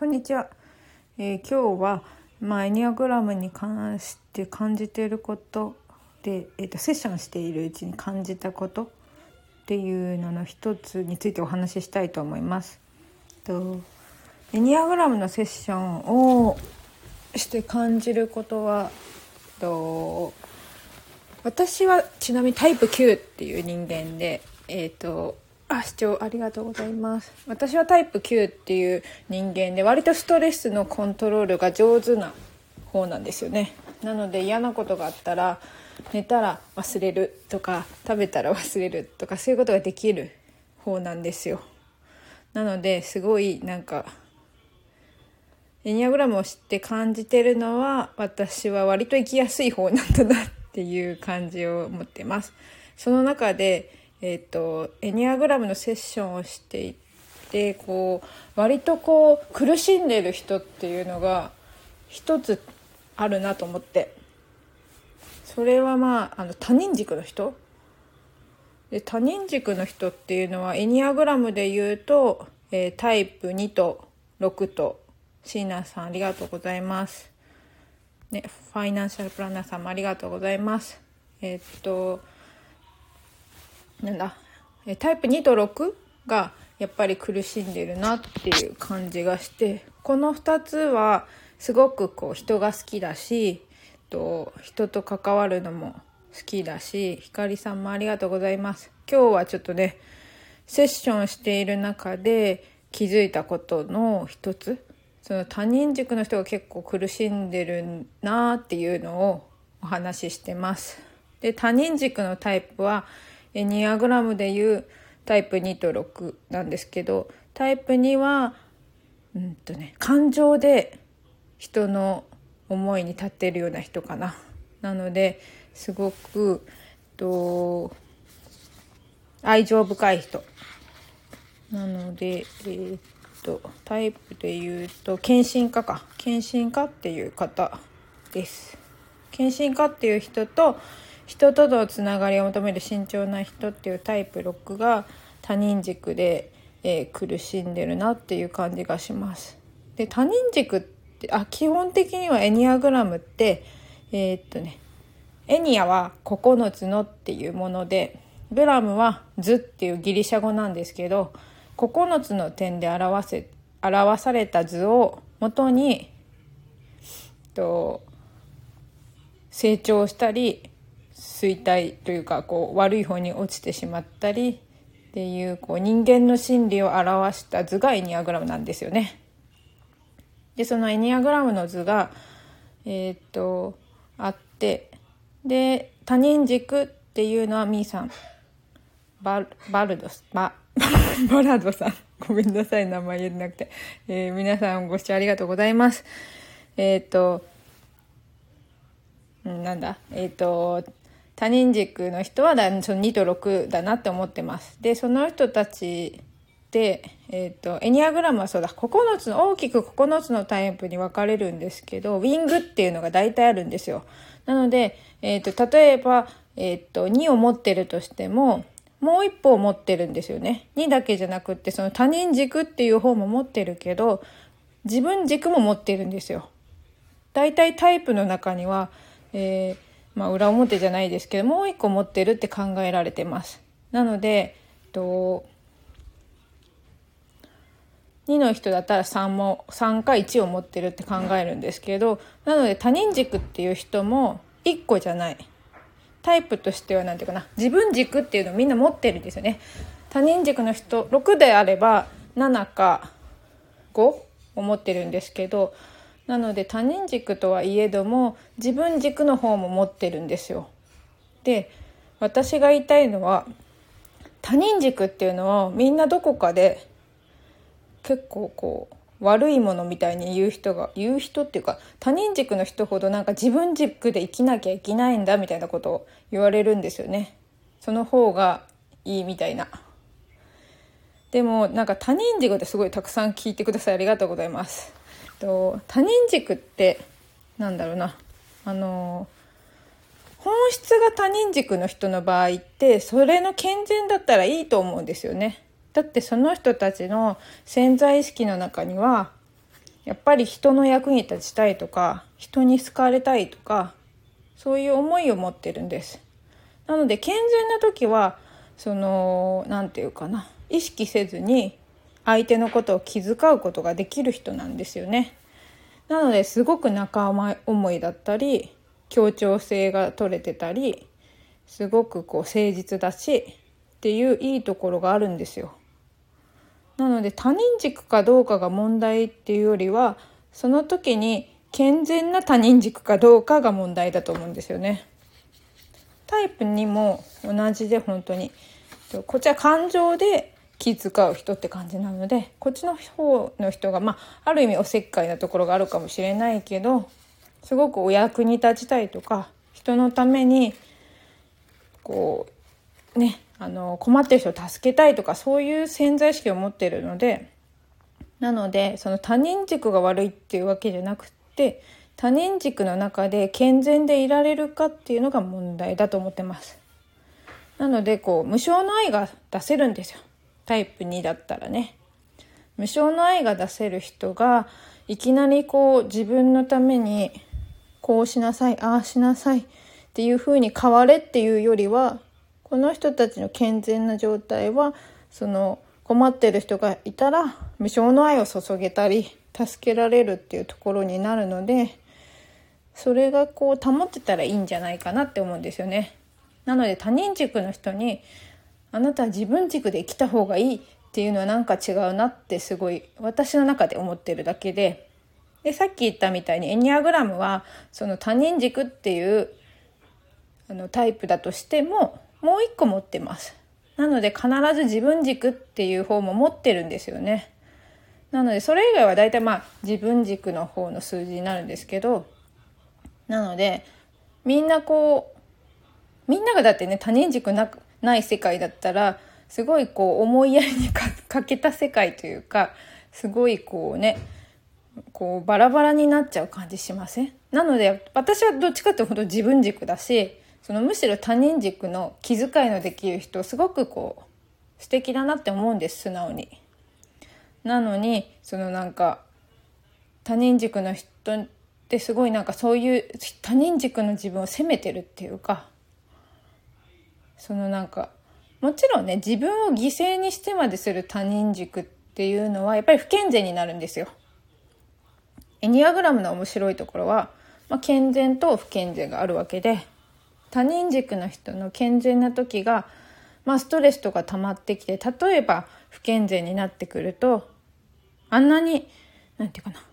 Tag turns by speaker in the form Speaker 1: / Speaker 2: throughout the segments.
Speaker 1: こんにちは、えー、今日は、まあ、エニアグラムに関して感じていることで、えーと、セッションしているうちに感じたことっていうのの一つについてお話ししたいと思います。とエニアグラムのセッションをして感じることはと私はちなみにタイプ9っていう人間でえっ、ー、とあ、視聴ありがとうございます。私はタイプ9っていう人間で割とストレスのコントロールが上手な方なんですよね。なので嫌なことがあったら寝たら忘れるとか食べたら忘れるとかそういうことができる方なんですよ。なのですごいなんかエニアグラムを知って感じてるのは私は割と生きやすい方なんだなっていう感じを持ってます。その中でえっ、ー、とエニアグラムのセッションをしていてこう割とこう苦しんでる人っていうのが一つあるなと思ってそれはまああの他人軸の人で他人軸の人っていうのはエニアグラムで言うと、えー、タイプ2と6と椎名さんありがとうございます。ね、ファイナンシャルプランナーさんもありがとうございます。えー、っとなんだ。タイプ2と6がやっぱり苦しんでるなっていう感じがしてこの2つはすごくこう人が好きだしと人と関わるのも好きだしひかりさんもありがとうございます。今日はちょっとねセッションしている中で気づいたことの一つその他人軸の人が結構苦しんでるなっていうのをお話ししてます。で他人軸のタイプはエニアグラムでいうタイプ2と6なんですけどタイプ2はうんとね感情で人の思いに立ってるような人かな。なのですごくえっと愛情深い人なので、えー、っとタイプで言うと献身家か献身家っていう方です。献身家っていう人と人とのつながりを求める慎重な人っていうタイプ6が他人軸で、えー、苦しんでるなっていう感じがします。で他人軸ってあ基本的にはエニアグラムってえー、っとねエニアは9つのっていうものでグラムは図っていうギリシャ語なんですけど9つの点で表せ表された図を元にと成長したり衰退というかこう悪い方に落ちてしまったりっていうこう人間の心理を表した図がエニアグラムなんですよね。でそのエニアグラムの図がえー、っとあってで他人軸っていうのはミーさん。ババルドス。バ バラドさん。ごめんなさい名前言えなくて、えー、皆さんご視聴ありがとうございます。えー、っとなんだ。えっと他人軸の人はだその2と6だなって思ってます。でその人たちで、えーと、エニアグラムはそうだ9つの大きく9つのタイプに分かれるんですけどウィングっていうのが大体あるんですよ。なので、えーと、例えば、えーと、2を持ってるとしてももう一方持ってるんですよね。2だけじゃなくってその他人軸っていう方も持ってるけど自分軸も持ってるんですよ。大体タイプの中には、えーまあ、裏表じゃないですけどもう一個持ってるって考えられてます。なので、と2の人だったら3も3か1を持ってるって考えるんですけどなので他人軸っていう人も1個じゃないタイプとしては何て言うかな自分軸っていうのをみんな持ってるんですよね。他人軸の人6であれば7か5を持ってるんですけどなので他人軸とはいえども自分軸の方も持ってるんですよ。で私が言いたいのは他人軸っていうのはみんなどこかで結構こう悪いものみたいに言う人が言う人っていうか他人軸の人ほどなんか自分軸で生きなきゃいけないんだみたいなことを言われるんですよね。その方がいいみたいな。でもなんか他人軸ですごいたくさん聞いてくださいありがとうございます。と他人軸ってなんだろうなあの本質が他人軸の人の場合ってそれの健全だったらいいと思うんですよね。だってその人たちの潜在意識の中にはやっぱり人の役に立ちたいとか人に好かれたいとかそういう思いを持ってるんです。なので健全な時はその何て言うかな意識せずに相手のことを気遣うことができる人なんですよね。なのですごく仲間思いだったり協調性が取れてたりすごくこう誠実だしっていういいところがあるんですよ。なので他人軸かどうかが問題っていうよりはその時に健全な他人軸かどうかが問題だと思うんですよね。タイプにも同じで本当にこっちは感情で気遣う人って感じなのでこっちの方の人がまあある意味おせっかいなところがあるかもしれないけどすごくお役に立ちたいとか人のためにこうねあの困ってる人を助けたいとかそういう潜在意識を持ってるのでなのでその他人軸が悪いっていうわけじゃなくって他人軸の中で健全でいられるかっていうのが問題だと思ってます。なのでこう無償の愛が出せるんですよタイプ2だったらね。無償の愛が出せる人がいきなりこう自分のためにこうしなさいああしなさいっていうふうに変われっていうよりはこの人たちの健全な状態はその困ってる人がいたら無償の愛を注げたり助けられるっていうところになるのでそれがこう保ってたらいいんじゃないかなって思うんですよね。なので他人軸の人にあなたは自分軸で生きた方がいいっていうのはなんか違うなってすごい私の中で思ってるだけででさっき言ったみたいにエニアグラムはその他人軸っていうあのタイプだとしてももう一個持ってます。なので必ず自分軸っていう方も持ってるんですよね。なのでそれ以外は大体まあ自分軸の方の数字になるんですけどなのでみんなこうみんながだってね他人軸なくない世界だったらすごいこう思いやりに欠けた世界というかすごいこうねこうバラバラになっちゃう感じしません？なので私はどっちかっていうと自分軸だしそのむしろ他人軸の気遣いのできる人すごくこう素敵だなって思うんです素直に。なのにそのなんか他人軸の人ってすごいなんかそういう他人軸の自分を責めてるっていうかそのなんかもちろんね自分を犠牲にしてまでする他人軸っていうのはやっぱり不健全になるんですよ。エニアグラムの面白いところは、まあ、健全と不健全があるわけで他人軸の人の健全な時が、まあ、ストレスとか溜まってきて例えば不健全になってくるとあんなに何て言うかな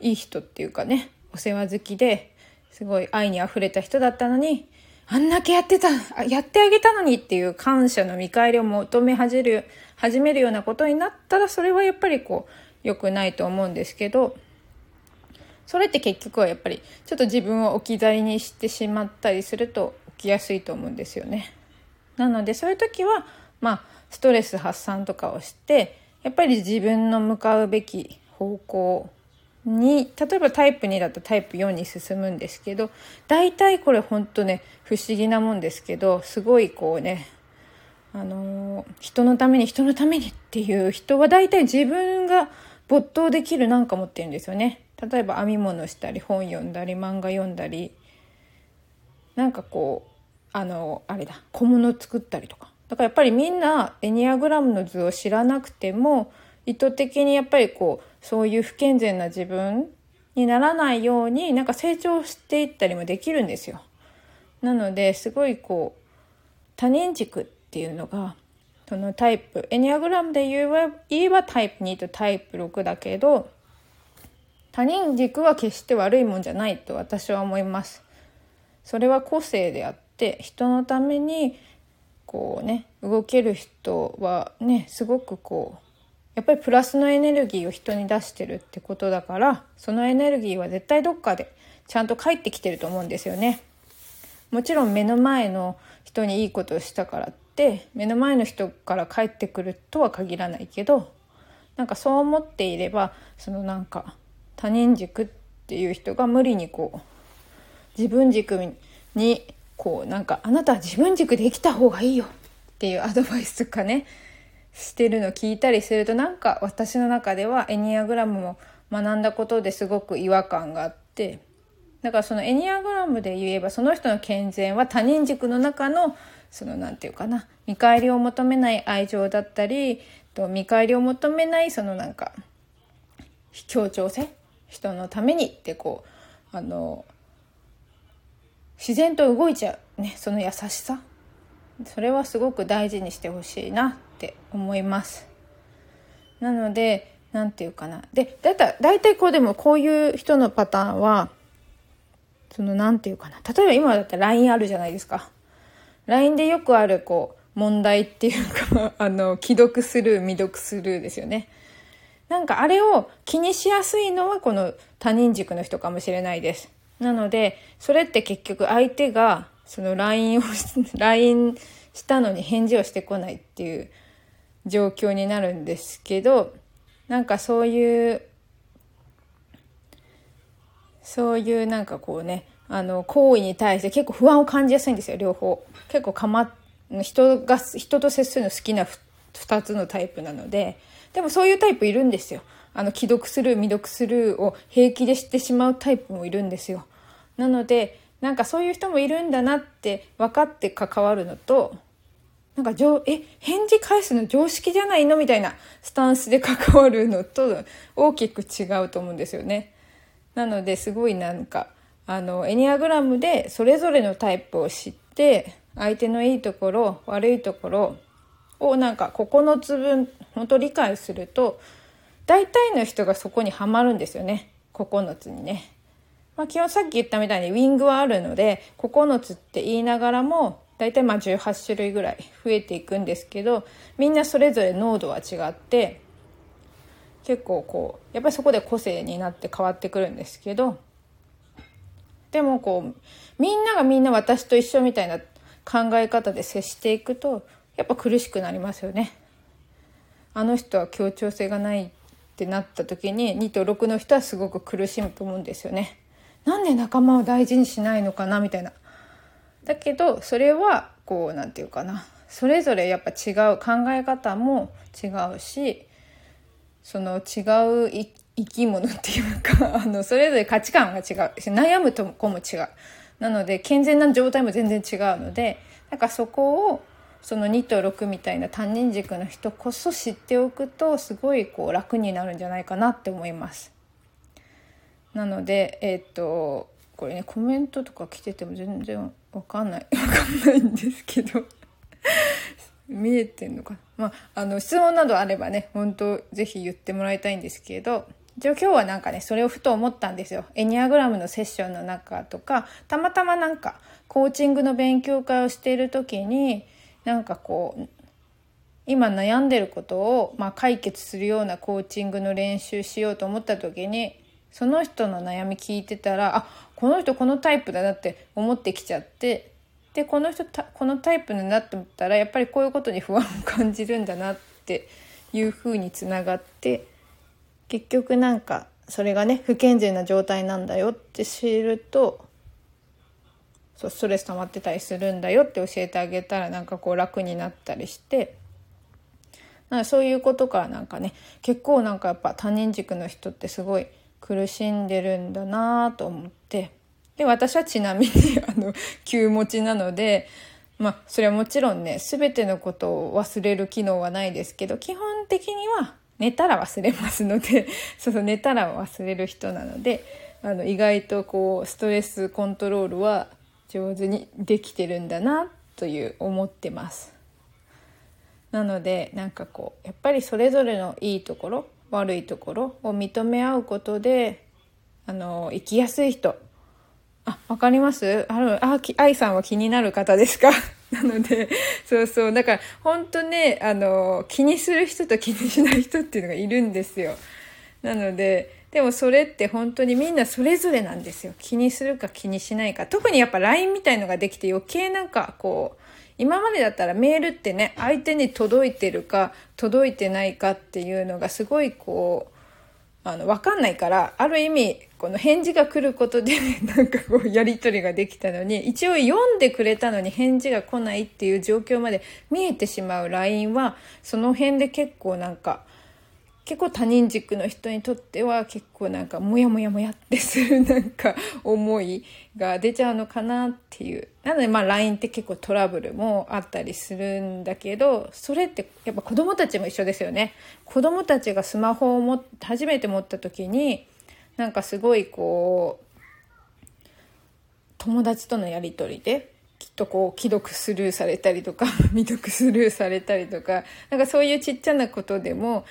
Speaker 1: いい人っていうかねお世話好きですごい愛にあふれた人だったのにあんだけやってたやってあげたのにっていう感謝の見返りを求め始める始めるようなことになったらそれはやっぱりこう良くないと思うんですけどそれって結局はやっぱりちょっと自分を置き去りにしてしまったりすると起きやすいと思うんですよね。なのでそういう時はまあストレス発散とかをしてやっぱり自分の向かうべき方向に例えばタイプ2だとタイプ4に進むんですけど大体これほんとね不思議なもんですけどすごいこうねあのー、人のために人のためにっていう人は大体自分が没頭できるなんか持ってるんですよね。例えば編み物したり本読んだり漫画読んだりなんかこうあのあれだ小物作ったりとかだからやっぱりみんなエニアグラムの図を知らなくても意図的にやっぱりこうそういう不健全な自分にならないようになんか成長していったりもできるんですよ。なのですごいこう他人軸っていうのがそのタイプエニアグラムで言えばタイプ2とタイプ6だけど他人軸は決して悪いもんじゃないと私は思います。それは個性であって人のためにこうね動ける人はねすごくこうやっぱりプラスのエネルギーを人に出してるってことだからそのエネルギーは絶対どっかでちゃんと返ってきてると思うんですよね。もちろん目の前の人にいいことをしたからって目の前の人から返ってくるとは限らないけどなんかそう思っていればそのなんか他人軸っていう人が無理にこう自分軸にこうなんかあなたは自分軸で生きた方がいいよっていうアドバイスとかねしてるの聞いたりするとなんか私の中ではエニアグラムも学んだことですごく違和感があってだからそのエニアグラムで言えばその人の健全は他人軸の中のその何て言うかな見返りを求めない愛情だったりと見返りを求めないそのなんか協調性？人のためにってこうあの自然と動いちゃうねその優しさ。それはすごく大事にしてほしいなって思います。なので何て言うかな。でだいたい大体こうでもこういう人のパターンはその何て言うかな。例えば今だったら LINE あるじゃないですか。LINE でよくあるこう問題っていうか あの既読スルー未読スルーですよね。なんかあれを気にしやすいのはこの他人軸の人かもしれないです。なのでそれって結局相手がその LINE を LINE したのに返事をしてこないっていう状況になるんですけどなんかそういうそういうなんかこうねあの行為に対して結構不安を感じやすいんですよ両方。結構かま人が人と接するの好きな2つのタイプなので。でもそういうタイプいるんですよ。あの既読する未読するを平気でしてしまうタイプもいるんですよ。なのでなんかそういう人もいるんだなって分かって関わるのとなんかじょえ返事返すの常識じゃないのみたいなスタンスで関わるのと大きく違うと思うんですよね。なのですごいなんかあのエニアグラムでそれぞれのタイプを知って相手のいいところ悪いところをなんか9つ分本当理解すると大体の人がそこにはまるんですよね9つにね。まあ、基本さっき言ったみたいにウィングはあるので9つって言いながらも大体まあ18種類ぐらい増えていくんですけどみんなそれぞれ濃度は違って結構こうやっぱりそこで個性になって変わってくるんですけどでもこうみんながみんな私と一緒みたいな考え方で接していくとやっぱ苦しくなりますよね。あの人は協調性がないってなった時に2と6の人はすごく苦しむと思うんですよね。なんで仲間を大事にしないのかなみたいな。だけどそれはこう何て言うかなそれぞれやっぱ違う考え方も違うしその違う生き物っていうか あのそれぞれ価値観が違うし悩むとこも違うなので健全な状態も全然違うのでなんかそこをその2と6みたいな担任軸の人こそ知っておくとすごいこう楽になるんじゃないかなって思います。なのでえっ、とこれねコメントとか来てても全然わかんない わかんないんですけど 見えてんのかな。まああの質問などあればね本当ぜひ言ってもらいたいんですけどじゃあ今日はなんかねそれをふと思ったんですよ。エニアグラムのセッションの中とかたまたまなんかコーチングの勉強会をしている時になんかこう今悩んでることを、まあ、解決するようなコーチングの練習しようと思った時にその人の悩み聞いてたらあこの人このタイプだなって思ってきちゃってでこの人このタイプだなって思ったらやっぱりこういうことに不安を感じるんだなっていうふうにつながって結局なんかそれがね不健全な状態なんだよって知るとそうストレス溜まってたりするんだよって教えてあげたらなんかこう楽になったりしてなんかそういうことからなんかね結構なんかやっぱ他人軸の人ってすごい苦しんでるんだなと思ってで私はちなみに あの急持ちなのでまあそれはもちろんね全てのことを忘れる機能はないですけど基本的には寝たら忘れますので そうそう寝たら忘れる人なのであの意外とこうストレスコントロールは上手にできてるんだなという思ってます。なのでなんかこうやっぱりそれぞれのいいところ悪いところを認め合うことであの生きやすい人あわかります？あるあ愛さんは気になる方ですか？なのでそうそうだから本当ねあの気にする人と気にしない人っていうのがいるんですよ。なのででもそれって本当にみんなそれぞれなんですよ。気にするか気にしないか。特にやっぱ LINE みたいのができて余計なんかこう、今までだったらメールってね、相手に届いてるか届いてないかっていうのがすごいこう、あの、わかんないから、ある意味、この返事が来ることで、ね、なんかこう、やり取りができたのに、一応読んでくれたのに返事が来ないっていう状況まで見えてしまう LINE は、その辺で結構なんか、結構他人軸の人にとっては結構なんかモヤモヤモヤってするなんか思いが出ちゃうのかなっていう。なのでまあ LINE って結構トラブルもあったりするんだけどそれってやっぱ子供たちも一緒ですよね。子供たちがスマホを持初めて持った時になんかすごいこう友達とのやり取りできっとこう既読スルーされたりとか 未読スルーされたりとかなんかそういうちっちゃなことでも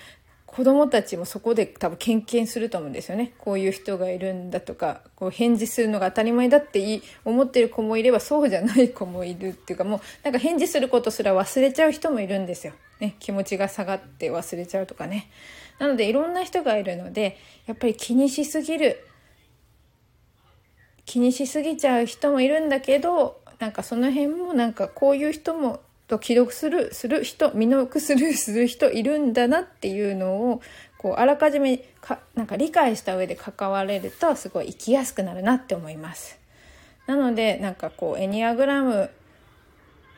Speaker 1: 子供たちもそこで多分献金すると思うんですよね。こういう人がいるんだとか、こう返事するのが当たり前だっていい思ってる子もいればそうじゃない子もいるっていうかもうなんか返事することすら忘れちゃう人もいるんですよ。ね、気持ちが下がって忘れちゃうとかね。なのでいろんな人がいるので、やっぱり気にしすぎる。気にしすぎちゃう人もいるんだけど、なんかその辺もなんかこういう人もと既読するする人未読スルーする人いるんだなっていうのをこうあらかじめかなんか理解した上で関われるとすごい生きやすくなるなって思います。なのでなんかこうエニアグラム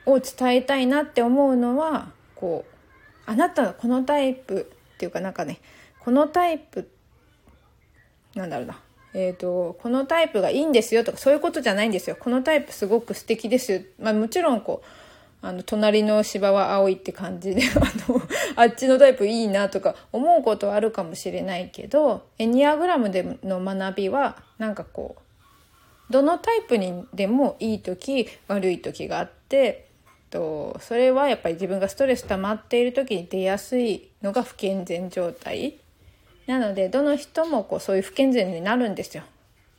Speaker 1: を伝えたいなって思うのはこうあなたこのタイプっていうかなんかねこのタイプなんだろうな。えーと、このタイプがいいんですよとかそういうことじゃないんですよ。このタイプすごく素敵です、まあ、もちろんこうあの、隣の芝は青いって感じで、あの、あっちのタイプいいなとか思うことはあるかもしれないけど、エニアグラムでの学びは、なんかこう、どのタイプにでもいい時、悪い時があって、とそれはやっぱり自分がストレス溜まっている時に出やすいのが不健全状態。なので、どの人もこうそういう不健全になるんですよ。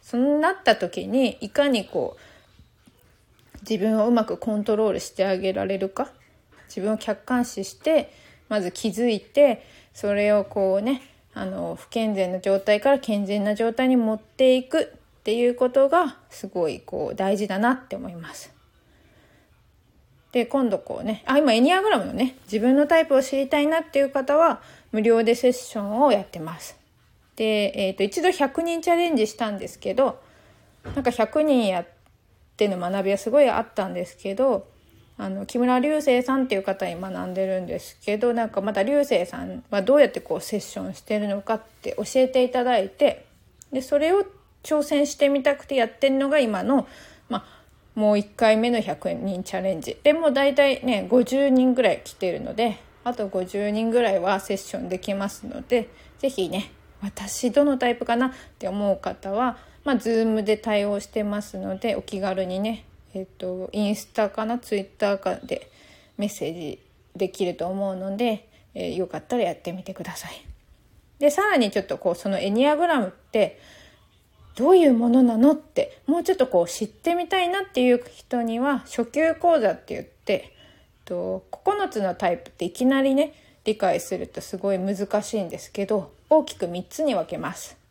Speaker 1: そうなった時に、いかにこう、自分をうまくコントロールしてあげられるか？自分を客観視してまず気づいてそれをこうねあの不健全な状態から健全な状態に持っていくっていうことがすごいこう大事だなって思います。で今度こうねあ今エニアグラムのね自分のタイプを知りたいなっていう方は無料でセッションをやってます。で、えーと、と一度100人チャレンジしたんですけどなんか100人やっっての学びはすごいあったんですけどあの木村流星さんっていう方に学んでるんですけどなんかまた流星さんはどうやってこうセッションしてるのかって教えていただいてでそれを挑戦してみたくてやってるのが今の、まあ、もう1回目の100人チャレンジ。でもう大体ね50人ぐらい来てるのであと50人ぐらいはセッションできますので是非ね私どのタイプかなって思う方はまあ、Zoom で対応してますので、お気軽にね、えっ、と、インスタかな、ツイッターかでメッセージできると思うので、えー、よかったらやってみてください。で、さらにちょっとこう、そのエニアグラムって、どういうものなのって、もうちょっとこう知ってみたいなっていう人には、初級講座って言って、と9つのタイプっていきなりね、理解するとすごい難しいんですけど、大きく3つに分けます。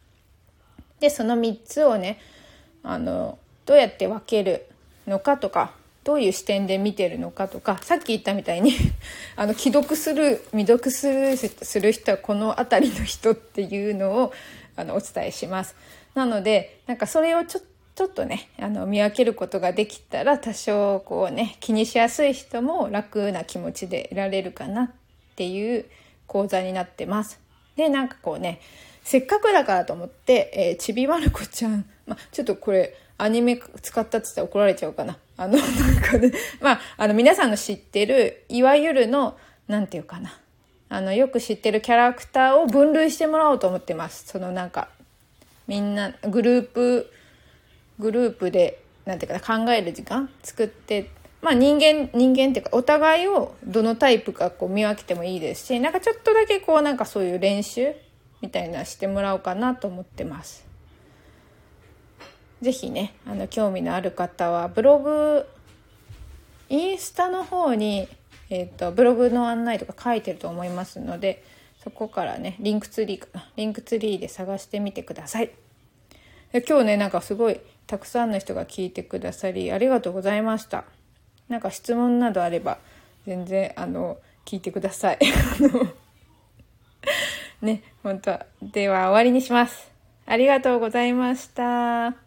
Speaker 1: でその3つをねあのどうやって分けるのかとかどういう視点で見てるのかとかさっき言ったみたいに あの既読する未読するする人はこの辺りの人っていうのをあのお伝えします。なのでなんかそれをちょちょっとねあの見分けることができたら多少こうね気にしやすい人も楽な気持ちでいられるかなっていう講座になってます。でなんかこうねせっかくだからと思って、えー、ちびまる子ちゃん、まちょっとこれ、アニメ使ったって言ったら怒られちゃうかな。あの、なんかね、まあ、あの、皆さんの知ってる、いわゆるの、なんていうかな。あの、よく知ってるキャラクターを分類してもらおうと思ってます。そのなんか、みんな、グループ、グループで、なんていうかな、考える時間作って、まあ人間、人間っていうか、お互いをどのタイプかこう見分けてもいいですし、なんかちょっとだけこうなんかそういう練習みたいなしてもらおうかなと思ってます。是非ねあの興味のある方はブログインスタの方に、えーと、ブログの案内とか書いてると思いますのでそこからねリンクツリーかなリンクツリーで探してみてください。で今日ねなんかすごいたくさんの人が聞いてくださりありがとうございました。なんか質問などあれば全然あの聞いてください。ね、本当では終わりにします。ありがとうございました。